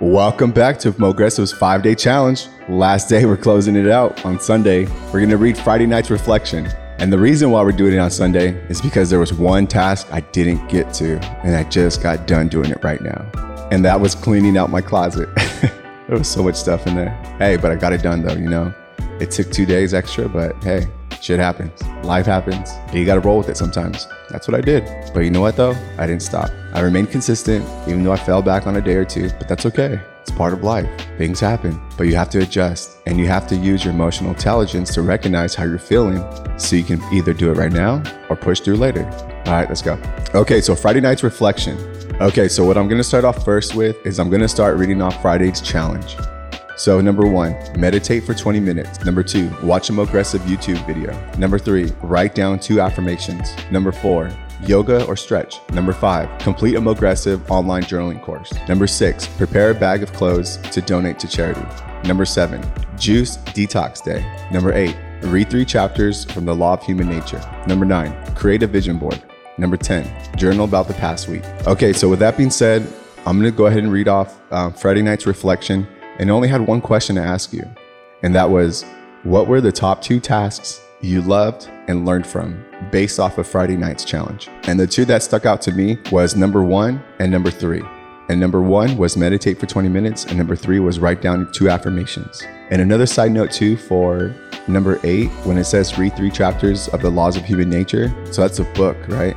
Welcome back to Mogresso's five day challenge. Last day, we're closing it out on Sunday. We're going to read Friday night's reflection. And the reason why we're doing it on Sunday is because there was one task I didn't get to, and I just got done doing it right now. And that was cleaning out my closet. there was so much stuff in there. Hey, but I got it done though, you know? It took two days extra, but hey, shit happens. Life happens. You got to roll with it sometimes. That's what I did. But you know what though? I didn't stop. I remained consistent, even though I fell back on a day or two, but that's okay. It's part of life. Things happen, but you have to adjust and you have to use your emotional intelligence to recognize how you're feeling so you can either do it right now or push through later. All right, let's go. Okay, so Friday night's reflection. Okay, so what I'm gonna start off first with is I'm gonna start reading off Friday's challenge. So, number one, meditate for 20 minutes. Number two, watch a aggressive YouTube video. Number three, write down two affirmations. Number four, yoga or stretch. Number five, complete a Mogressive online journaling course. Number six, prepare a bag of clothes to donate to charity. Number seven, juice detox day. Number eight, read three chapters from the law of human nature. Number nine, create a vision board. Number 10, journal about the past week. Okay, so with that being said, I'm gonna go ahead and read off um, Friday night's reflection and only had one question to ask you. And that was what were the top two tasks you loved and learned from based off of Friday night's challenge? And the two that stuck out to me was number one and number three. And number one was meditate for 20 minutes, and number three was write down two affirmations. And another side note, too, for number eight, when it says read three chapters of the laws of human nature. So that's a book, right?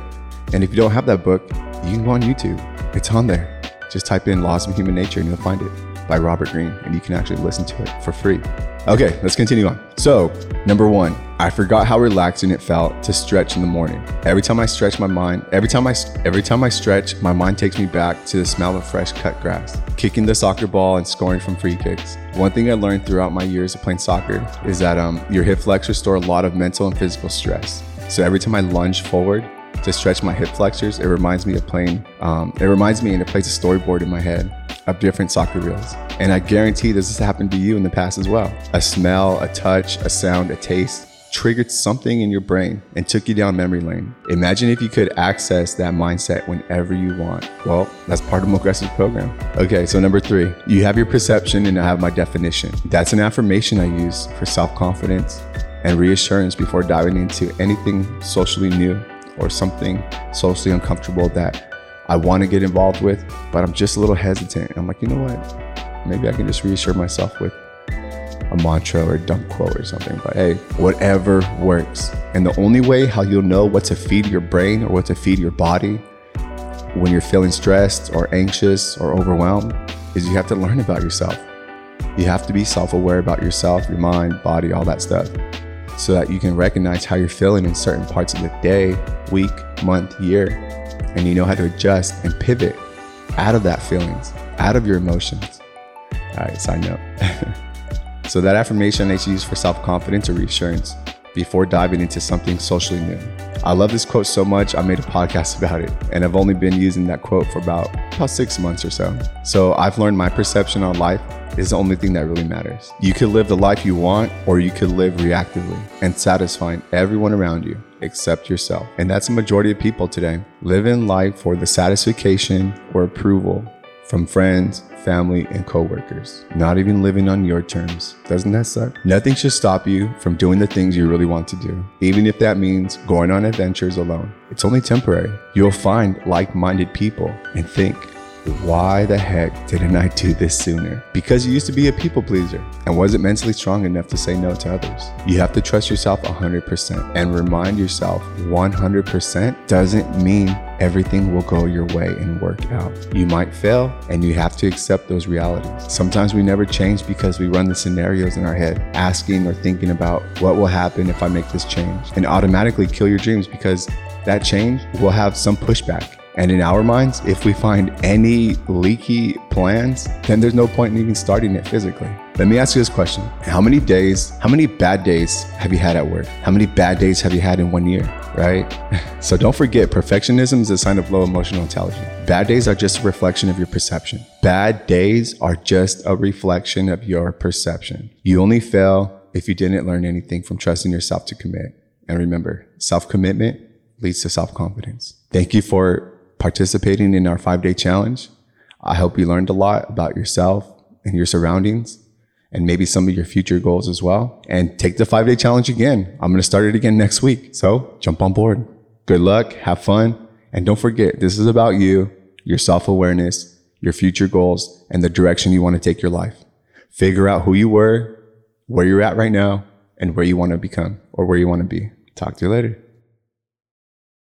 And if you don't have that book, you can go on YouTube, it's on there. Just type in laws of human nature and you'll find it by Robert Greene, and you can actually listen to it for free. Okay, let's continue on. So, number one, I forgot how relaxing it felt to stretch in the morning. Every time I stretch my mind, every time I every time I stretch, my mind takes me back to the smell of fresh cut grass, kicking the soccer ball and scoring from free kicks. One thing I learned throughout my years of playing soccer is that um, your hip flexors store a lot of mental and physical stress. So every time I lunge forward, to stretch my hip flexors. It reminds me of playing, um, it reminds me and it plays a storyboard in my head of different soccer reels. And I guarantee this has happened to you in the past as well. A smell, a touch, a sound, a taste triggered something in your brain and took you down memory lane. Imagine if you could access that mindset whenever you want. Well, that's part of Mogresso's program. Okay, so number three, you have your perception and I have my definition. That's an affirmation I use for self confidence and reassurance before diving into anything socially new or something socially uncomfortable that I want to get involved with, but I'm just a little hesitant. I'm like, you know what? Maybe I can just reassure myself with a mantra or a dumb quote or something. But hey, whatever works. And the only way how you'll know what to feed your brain or what to feed your body when you're feeling stressed or anxious or overwhelmed is you have to learn about yourself. You have to be self aware about yourself, your mind, body, all that stuff so that you can recognize how you're feeling in certain parts of the day, week, month, year, and you know how to adjust and pivot out of that feelings, out of your emotions. All right, sign up. so that affirmation is used for self-confidence or reassurance before diving into something socially new. I love this quote so much, I made a podcast about it, and I've only been using that quote for about, about six months or so. So I've learned my perception on life is the only thing that really matters. You could live the life you want, or you could live reactively and satisfying everyone around you except yourself. And that's a majority of people today. living life for the satisfaction or approval from friends, family, and coworkers. Not even living on your terms. Doesn't that suck? Nothing should stop you from doing the things you really want to do, even if that means going on adventures alone. It's only temporary. You'll find like minded people and think, why the heck didn't I do this sooner? Because you used to be a people pleaser and wasn't mentally strong enough to say no to others. You have to trust yourself 100% and remind yourself 100% doesn't mean everything will go your way and work out. You might fail and you have to accept those realities. Sometimes we never change because we run the scenarios in our head, asking or thinking about what will happen if I make this change and automatically kill your dreams because that change will have some pushback and in our minds, if we find any leaky plans, then there's no point in even starting it physically. Let me ask you this question How many days, how many bad days have you had at work? How many bad days have you had in one year? Right? So don't forget, perfectionism is a sign of low emotional intelligence. Bad days are just a reflection of your perception. Bad days are just a reflection of your perception. You only fail if you didn't learn anything from trusting yourself to commit. And remember, self commitment leads to self confidence. Thank you for participating in our five day challenge. I hope you learned a lot about yourself and your surroundings and maybe some of your future goals as well. And take the five day challenge again. I'm going to start it again next week. So jump on board. Good luck, have fun. And don't forget, this is about you, your self awareness, your future goals, and the direction you want to take your life. Figure out who you were, where you're at right now, and where you want to become or where you want to be. Talk to you later.